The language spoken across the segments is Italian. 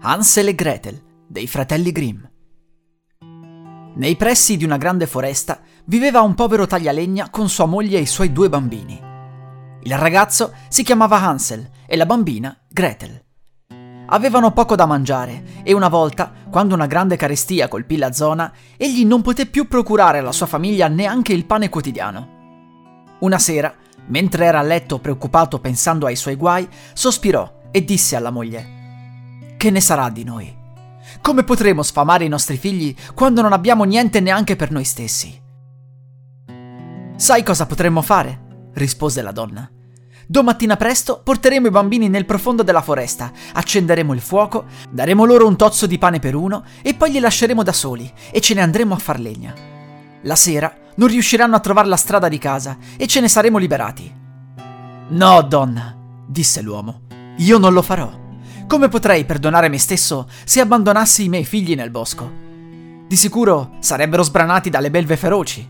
Hansel e Gretel dei fratelli Grimm. Nei pressi di una grande foresta viveva un povero taglialegna con sua moglie e i suoi due bambini. Il ragazzo si chiamava Hansel e la bambina Gretel. Avevano poco da mangiare e una volta, quando una grande carestia colpì la zona, egli non poté più procurare alla sua famiglia neanche il pane quotidiano. Una sera, mentre era a letto preoccupato pensando ai suoi guai, sospirò e disse alla moglie Che ne sarà di noi? Come potremo sfamare i nostri figli quando non abbiamo niente neanche per noi stessi? Sai cosa potremmo fare? rispose la donna. Domattina presto porteremo i bambini nel profondo della foresta, accenderemo il fuoco, daremo loro un tozzo di pane per uno e poi li lasceremo da soli e ce ne andremo a far legna. La sera non riusciranno a trovare la strada di casa e ce ne saremo liberati. No, donna, disse l'uomo, io non lo farò. Come potrei perdonare me stesso se abbandonassi i miei figli nel bosco? Di sicuro sarebbero sbranati dalle belve feroci.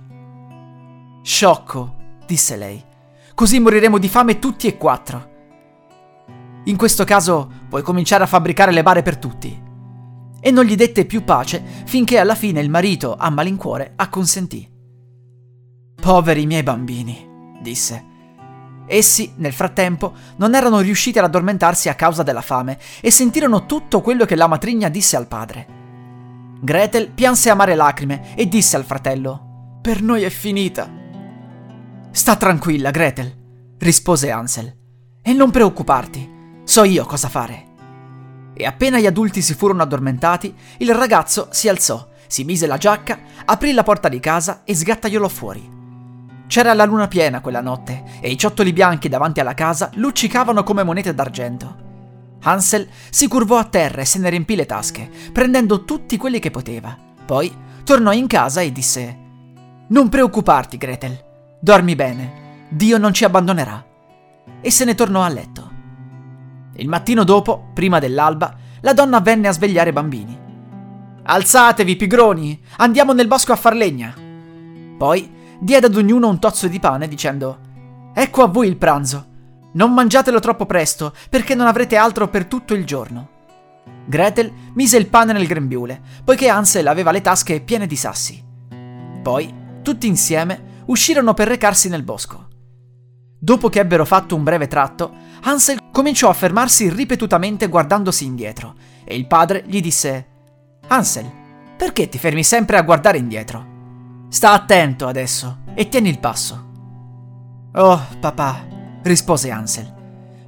Sciocco, disse lei. Così moriremo di fame tutti e quattro. In questo caso puoi cominciare a fabbricare le bare per tutti. E non gli dette più pace finché alla fine il marito, a malincuore, acconsentì. Poveri miei bambini, disse. Essi, nel frattempo, non erano riusciti ad addormentarsi a causa della fame e sentirono tutto quello che la matrigna disse al padre. Gretel pianse amare lacrime e disse al fratello: Per noi è finita. Sta tranquilla, Gretel, rispose Hansel, e non preoccuparti, so io cosa fare. E appena gli adulti si furono addormentati, il ragazzo si alzò, si mise la giacca, aprì la porta di casa e sgattaiolò fuori. C'era la luna piena quella notte e i ciottoli bianchi davanti alla casa luccicavano come monete d'argento. Hansel si curvò a terra e se ne riempì le tasche, prendendo tutti quelli che poteva. Poi tornò in casa e disse: Non preoccuparti, Gretel. Dormi bene. Dio non ci abbandonerà. E se ne tornò a letto. Il mattino dopo, prima dell'alba, la donna venne a svegliare i bambini. Alzatevi, pigroni! Andiamo nel bosco a far legna! Poi diede ad ognuno un tozzo di pane dicendo Ecco a voi il pranzo. Non mangiatelo troppo presto, perché non avrete altro per tutto il giorno. Gretel mise il pane nel grembiule, poiché Hansel aveva le tasche piene di sassi. Poi, tutti insieme, uscirono per recarsi nel bosco. Dopo che ebbero fatto un breve tratto, Hansel cominciò a fermarsi ripetutamente guardandosi indietro, e il padre gli disse Hansel, perché ti fermi sempre a guardare indietro? Sta attento adesso e tieni il passo. Oh, papà, rispose Hansel.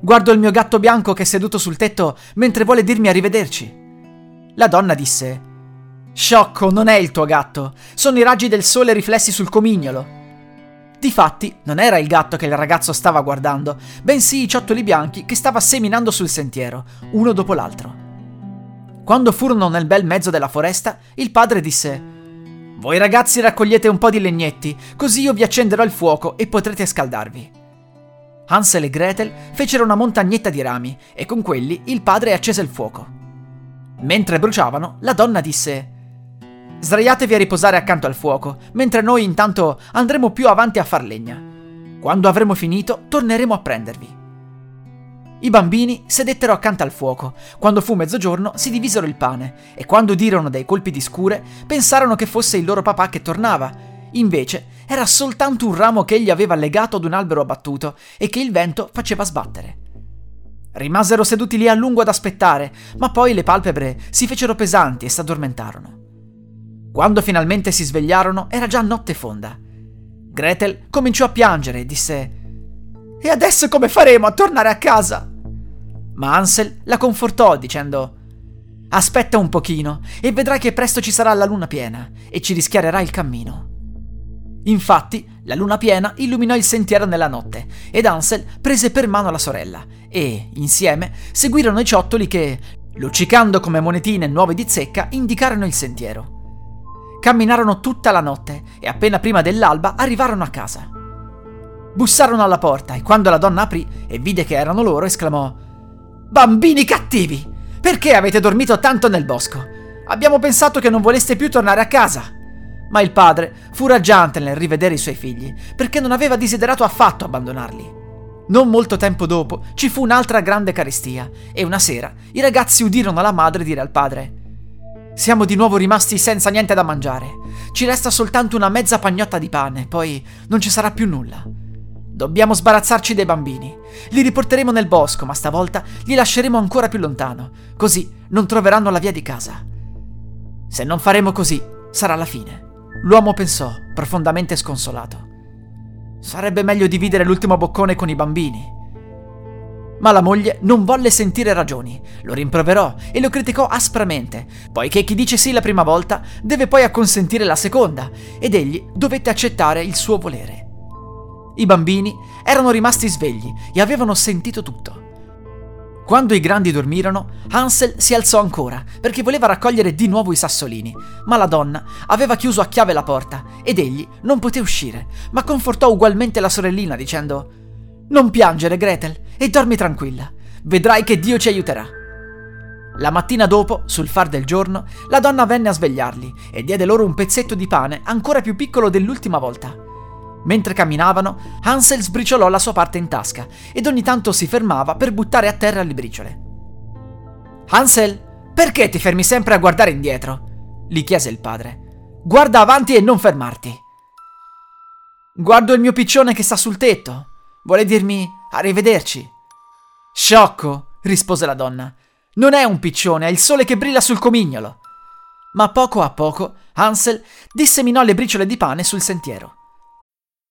Guardo il mio gatto bianco che è seduto sul tetto mentre vuole dirmi arrivederci. La donna disse: Sciocco, non è il tuo gatto, sono i raggi del sole riflessi sul comignolo. Difatti, non era il gatto che il ragazzo stava guardando, bensì i ciottoli bianchi che stava seminando sul sentiero, uno dopo l'altro. Quando furono nel bel mezzo della foresta, il padre disse: voi ragazzi raccogliete un po' di legnetti, così io vi accenderò il fuoco e potrete scaldarvi. Hansel e Gretel fecero una montagnetta di rami e con quelli il padre accese il fuoco. Mentre bruciavano, la donna disse: Sdraiatevi a riposare accanto al fuoco, mentre noi intanto andremo più avanti a far legna. Quando avremo finito, torneremo a prendervi. I bambini sedettero accanto al fuoco. Quando fu mezzogiorno si divisero il pane e quando udirono dei colpi di scure pensarono che fosse il loro papà che tornava. Invece era soltanto un ramo che egli aveva legato ad un albero abbattuto e che il vento faceva sbattere. Rimasero seduti lì a lungo ad aspettare, ma poi le palpebre si fecero pesanti e s'addormentarono. Quando finalmente si svegliarono era già notte fonda. Gretel cominciò a piangere e disse E adesso come faremo a tornare a casa? Ma Ansel la confortò dicendo Aspetta un pochino e vedrai che presto ci sarà la luna piena e ci rischiarerà il cammino. Infatti, la luna piena illuminò il sentiero nella notte ed Ansel prese per mano la sorella e, insieme, seguirono i ciottoli che, luccicando come monetine nuove di zecca, indicarono il sentiero. Camminarono tutta la notte e appena prima dell'alba arrivarono a casa. Bussarono alla porta e quando la donna aprì e vide che erano loro, esclamò: Bambini cattivi! Perché avete dormito tanto nel bosco? Abbiamo pensato che non voleste più tornare a casa. Ma il padre fu raggiante nel rivedere i suoi figli, perché non aveva desiderato affatto abbandonarli. Non molto tempo dopo ci fu un'altra grande carestia e una sera i ragazzi udirono la madre dire al padre Siamo di nuovo rimasti senza niente da mangiare. Ci resta soltanto una mezza pagnotta di pane, poi non ci sarà più nulla. Dobbiamo sbarazzarci dei bambini. Li riporteremo nel bosco, ma stavolta li lasceremo ancora più lontano, così non troveranno la via di casa. Se non faremo così, sarà la fine. L'uomo pensò, profondamente sconsolato. Sarebbe meglio dividere l'ultimo boccone con i bambini. Ma la moglie non volle sentire ragioni, lo rimproverò e lo criticò aspramente, poiché chi dice sì la prima volta deve poi acconsentire la seconda, ed egli dovette accettare il suo volere. I bambini erano rimasti svegli e avevano sentito tutto. Quando i grandi dormirono, Hansel si alzò ancora perché voleva raccogliere di nuovo i sassolini, ma la donna aveva chiuso a chiave la porta ed egli non poté uscire, ma confortò ugualmente la sorellina dicendo Non piangere, Gretel, e dormi tranquilla. Vedrai che Dio ci aiuterà. La mattina dopo, sul far del giorno, la donna venne a svegliarli e diede loro un pezzetto di pane ancora più piccolo dell'ultima volta. Mentre camminavano, Hansel sbriciolò la sua parte in tasca ed ogni tanto si fermava per buttare a terra le briciole. Hansel, perché ti fermi sempre a guardare indietro? gli chiese il padre. Guarda avanti e non fermarti. Guardo il mio piccione che sta sul tetto. Vuole dirmi arrivederci? Sciocco, rispose la donna. Non è un piccione, è il sole che brilla sul comignolo. Ma poco a poco Hansel disseminò le briciole di pane sul sentiero.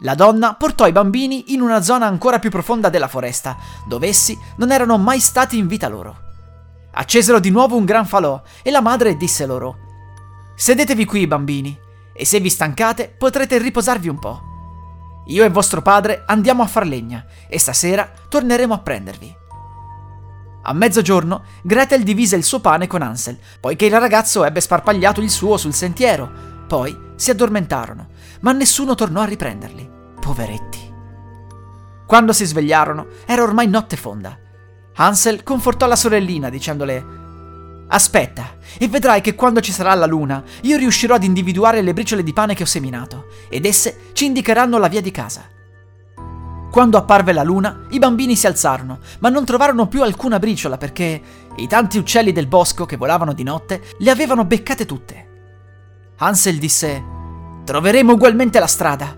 La donna portò i bambini in una zona ancora più profonda della foresta, dove essi non erano mai stati in vita loro. Accesero di nuovo un gran falò e la madre disse loro: Sedetevi qui, bambini, e se vi stancate potrete riposarvi un po'. Io e vostro padre andiamo a far legna e stasera torneremo a prendervi. A mezzogiorno Gretel divise il suo pane con Ansel, poiché il ragazzo ebbe sparpagliato il suo sul sentiero. Poi si addormentarono, ma nessuno tornò a riprenderli. Poveretti. Quando si svegliarono, era ormai notte fonda. Hansel confortò la sorellina dicendole Aspetta, e vedrai che quando ci sarà la luna, io riuscirò ad individuare le briciole di pane che ho seminato, ed esse ci indicheranno la via di casa. Quando apparve la luna, i bambini si alzarono, ma non trovarono più alcuna briciola perché i tanti uccelli del bosco che volavano di notte le avevano beccate tutte. Hansel disse Troveremo ugualmente la strada.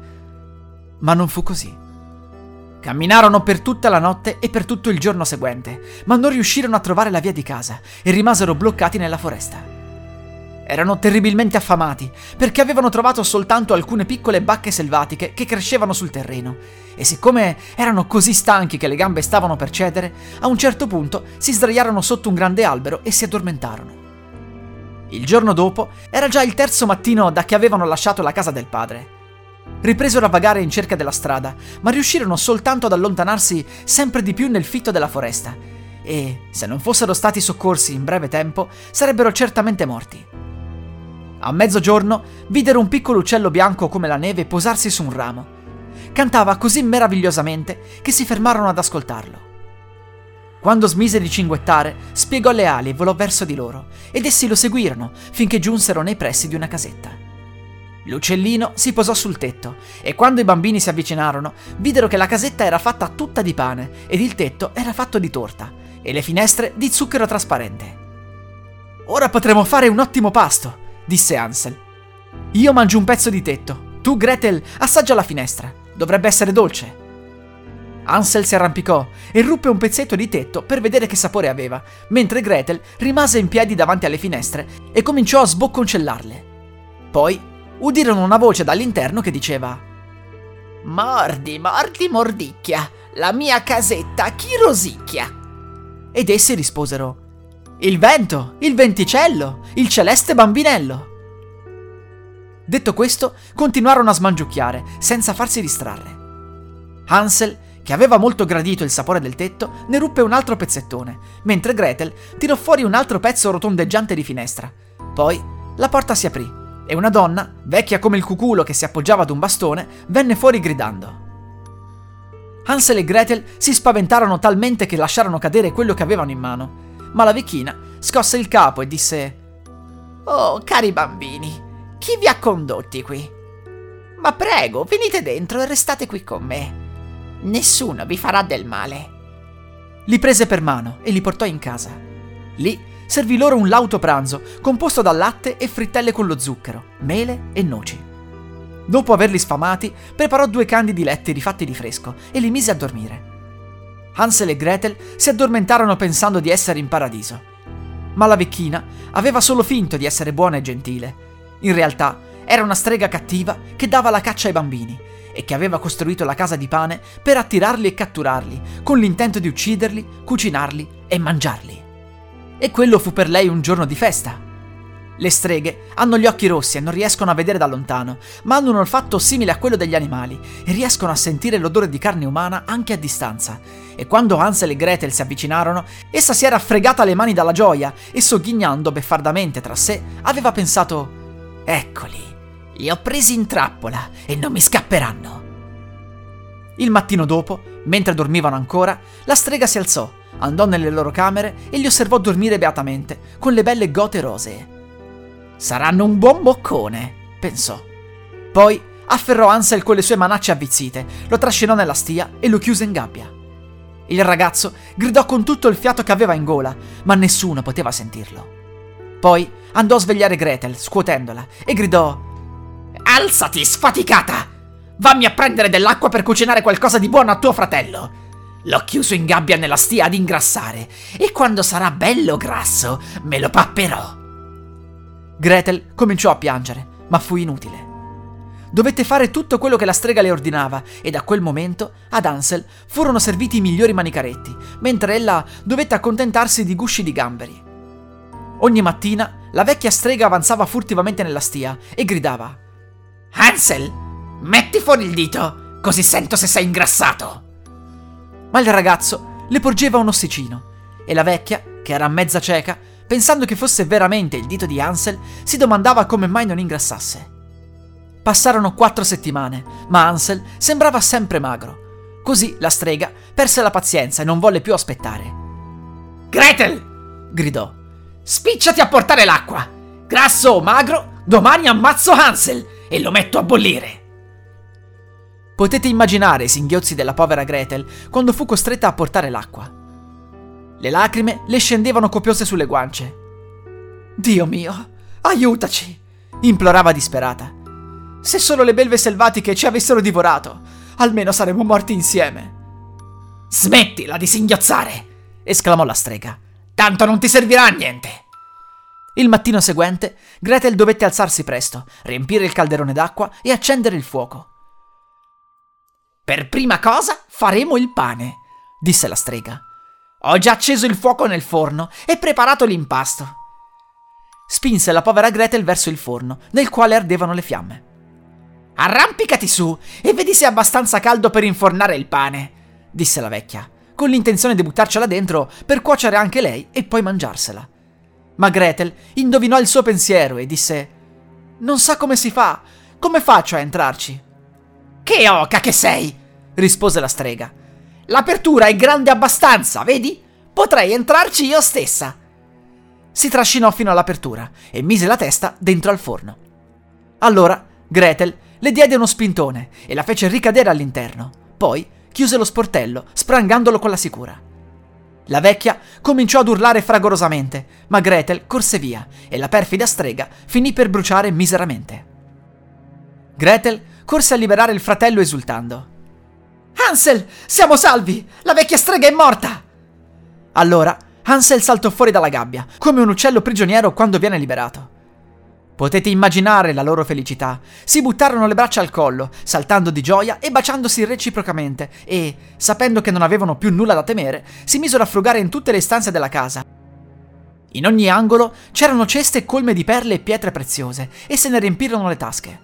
Ma non fu così. Camminarono per tutta la notte e per tutto il giorno seguente, ma non riuscirono a trovare la via di casa e rimasero bloccati nella foresta. Erano terribilmente affamati perché avevano trovato soltanto alcune piccole bacche selvatiche che crescevano sul terreno e siccome erano così stanchi che le gambe stavano per cedere, a un certo punto si sdraiarono sotto un grande albero e si addormentarono. Il giorno dopo era già il terzo mattino da che avevano lasciato la casa del padre. Ripresero a vagare in cerca della strada, ma riuscirono soltanto ad allontanarsi sempre di più nel fitto della foresta e, se non fossero stati soccorsi in breve tempo, sarebbero certamente morti. A mezzogiorno videro un piccolo uccello bianco come la neve posarsi su un ramo. Cantava così meravigliosamente che si fermarono ad ascoltarlo. Quando smise di cinguettare, spiegò le ali e volò verso di loro, ed essi lo seguirono finché giunsero nei pressi di una casetta. L'uccellino si posò sul tetto e quando i bambini si avvicinarono, videro che la casetta era fatta tutta di pane ed il tetto era fatto di torta e le finestre di zucchero trasparente. Ora potremo fare un ottimo pasto, disse Ansel. Io mangio un pezzo di tetto, Tu, Gretel, assaggia la finestra. Dovrebbe essere dolce. Hansel si arrampicò e ruppe un pezzetto di tetto per vedere che sapore aveva, mentre Gretel rimase in piedi davanti alle finestre e cominciò a sbocconcellarle. Poi udirono una voce dall'interno che diceva Mordi, mordi, mordicchia, la mia casetta chi rosicchia? Ed essi risposero Il vento, il venticello, il celeste bambinello. Detto questo, continuarono a smangiucchiare, senza farsi distrarre. Hansel, che aveva molto gradito il sapore del tetto, ne ruppe un altro pezzettone, mentre Gretel tirò fuori un altro pezzo rotondeggiante di finestra. Poi la porta si aprì e una donna, vecchia come il cuculo che si appoggiava ad un bastone, venne fuori gridando. Hansel e Gretel si spaventarono talmente che lasciarono cadere quello che avevano in mano, ma la vecchina scosse il capo e disse Oh, cari bambini, chi vi ha condotti qui? Ma prego, venite dentro e restate qui con me. Nessuno vi farà del male. Li prese per mano e li portò in casa. Lì servì loro un lauto pranzo composto da latte e frittelle con lo zucchero, mele e noci. Dopo averli sfamati, preparò due candidi letti rifatti di fresco e li mise a dormire. Hansel e Gretel si addormentarono pensando di essere in paradiso. Ma la vecchina aveva solo finto di essere buona e gentile. In realtà era una strega cattiva che dava la caccia ai bambini e che aveva costruito la casa di pane per attirarli e catturarli, con l'intento di ucciderli, cucinarli e mangiarli. E quello fu per lei un giorno di festa. Le streghe hanno gli occhi rossi e non riescono a vedere da lontano, ma hanno un olfatto simile a quello degli animali e riescono a sentire l'odore di carne umana anche a distanza. E quando Hansel e Gretel si avvicinarono, essa si era fregata le mani dalla gioia e sogghignando beffardamente tra sé, aveva pensato: Eccoli, li ho presi in trappola e non mi scapperanno. Il mattino dopo, mentre dormivano ancora, la strega si alzò andò nelle loro camere e li osservò dormire beatamente, con le belle gote rosee. Saranno un buon boccone, pensò. Poi afferrò Ansel con le sue manacce avvizzite, lo trascinò nella stia e lo chiuse in gabbia. Il ragazzo gridò con tutto il fiato che aveva in gola, ma nessuno poteva sentirlo. Poi andò a svegliare Gretel, scuotendola, e gridò: Alzati, sfaticata! Vammi a prendere dell'acqua per cucinare qualcosa di buono a tuo fratello. L'ho chiuso in gabbia nella stia ad ingrassare e quando sarà bello grasso me lo papperò. Gretel cominciò a piangere, ma fu inutile. Dovette fare tutto quello che la strega le ordinava e da quel momento ad Ansel furono serviti i migliori manicaretti, mentre ella dovette accontentarsi di gusci di gamberi. Ogni mattina la vecchia strega avanzava furtivamente nella stia e gridava: Hansel, metti fuori il dito, così sento se sei ingrassato. Ma il ragazzo le porgeva un ossicino e la vecchia, che era mezza cieca, pensando che fosse veramente il dito di Ansel, si domandava come mai non ingrassasse. Passarono quattro settimane, ma Ansel sembrava sempre magro. Così la strega perse la pazienza e non volle più aspettare. Gretel! gridò. Spicciati a portare l'acqua! Grasso o magro, domani ammazzo Hansel e lo metto a bollire! Potete immaginare i singhiozzi della povera Gretel quando fu costretta a portare l'acqua. Le lacrime le scendevano copiose sulle guance. Dio mio, aiutaci! implorava disperata. Se solo le belve selvatiche ci avessero divorato, almeno saremmo morti insieme. Smettila di singhiozzare! esclamò la strega. Tanto non ti servirà a niente! Il mattino seguente, Gretel dovette alzarsi presto, riempire il calderone d'acqua e accendere il fuoco. Per prima cosa faremo il pane, disse la strega. Ho già acceso il fuoco nel forno e preparato l'impasto. Spinse la povera Gretel verso il forno, nel quale ardevano le fiamme. Arrampicati su e vedi se è abbastanza caldo per infornare il pane, disse la vecchia, con l'intenzione di buttarcela dentro per cuocere anche lei e poi mangiarsela. Ma Gretel indovinò il suo pensiero e disse: Non sa come si fa. Come faccio a entrarci? Che oca che sei! rispose la strega. L'apertura è grande abbastanza, vedi? Potrei entrarci io stessa. Si trascinò fino all'apertura e mise la testa dentro al forno. Allora Gretel le diede uno spintone e la fece ricadere all'interno. Poi chiuse lo sportello, sprangandolo con la sicura. La vecchia cominciò ad urlare fragorosamente, ma Gretel corse via e la perfida strega finì per bruciare miseramente. Gretel corse a liberare il fratello esultando. Hansel, siamo salvi! La vecchia strega è morta! Allora Hansel saltò fuori dalla gabbia, come un uccello prigioniero quando viene liberato. Potete immaginare la loro felicità. Si buttarono le braccia al collo, saltando di gioia e baciandosi reciprocamente, e, sapendo che non avevano più nulla da temere, si misero a frugare in tutte le stanze della casa. In ogni angolo c'erano ceste colme di perle e pietre preziose, e se ne riempirono le tasche.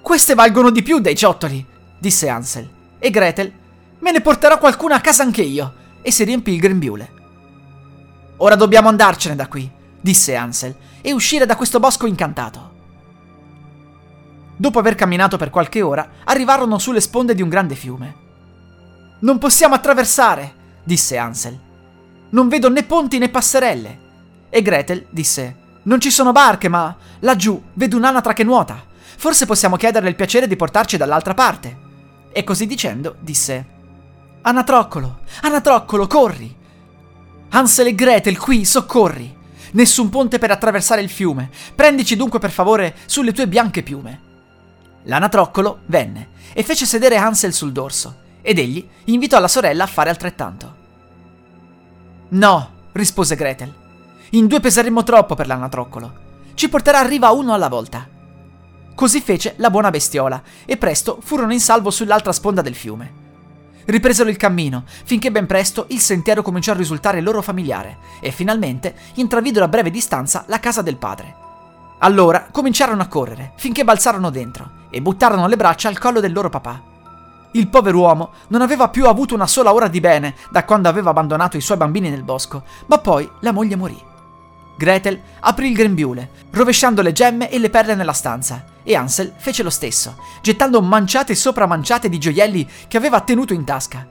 Queste valgono di più dei ciottoli, disse Hansel. E Gretel, me ne porterò qualcuna a casa anche io, e si riempì il grembiule. Ora dobbiamo andarcene da qui, disse Hansel, e uscire da questo bosco incantato. Dopo aver camminato per qualche ora, arrivarono sulle sponde di un grande fiume. Non possiamo attraversare, disse Hansel. Non vedo né ponti né passerelle. E Gretel disse: Non ci sono barche, ma laggiù vedo un'anatra che nuota. Forse possiamo chiederle il piacere di portarci dall'altra parte. E così dicendo, disse: Anatroccolo, Anatroccolo, corri! Hansel e Gretel, qui, soccorri! Nessun ponte per attraversare il fiume. Prendici dunque per favore sulle tue bianche piume. L'anatroccolo venne e fece sedere Hansel sul dorso, ed egli invitò la sorella a fare altrettanto. No, rispose Gretel. In due peseremo troppo per l'anatroccolo. Ci porterà a riva uno alla volta. Così fece la buona bestiola, e presto furono in salvo sull'altra sponda del fiume. Ripresero il cammino, finché ben presto il sentiero cominciò a risultare loro familiare, e finalmente intravidero a breve distanza la casa del padre. Allora cominciarono a correre, finché balzarono dentro, e buttarono le braccia al collo del loro papà. Il povero uomo non aveva più avuto una sola ora di bene da quando aveva abbandonato i suoi bambini nel bosco, ma poi la moglie morì. Gretel aprì il grembiule, rovesciando le gemme e le perle nella stanza, e Hansel fece lo stesso, gettando manciate sopra manciate di gioielli che aveva tenuto in tasca.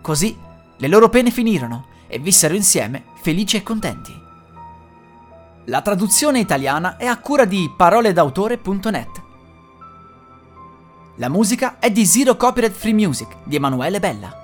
Così le loro pene finirono e vissero insieme felici e contenti. La traduzione italiana è a cura di paroledautore.net. La musica è di Zero Copyright Free Music di Emanuele Bella.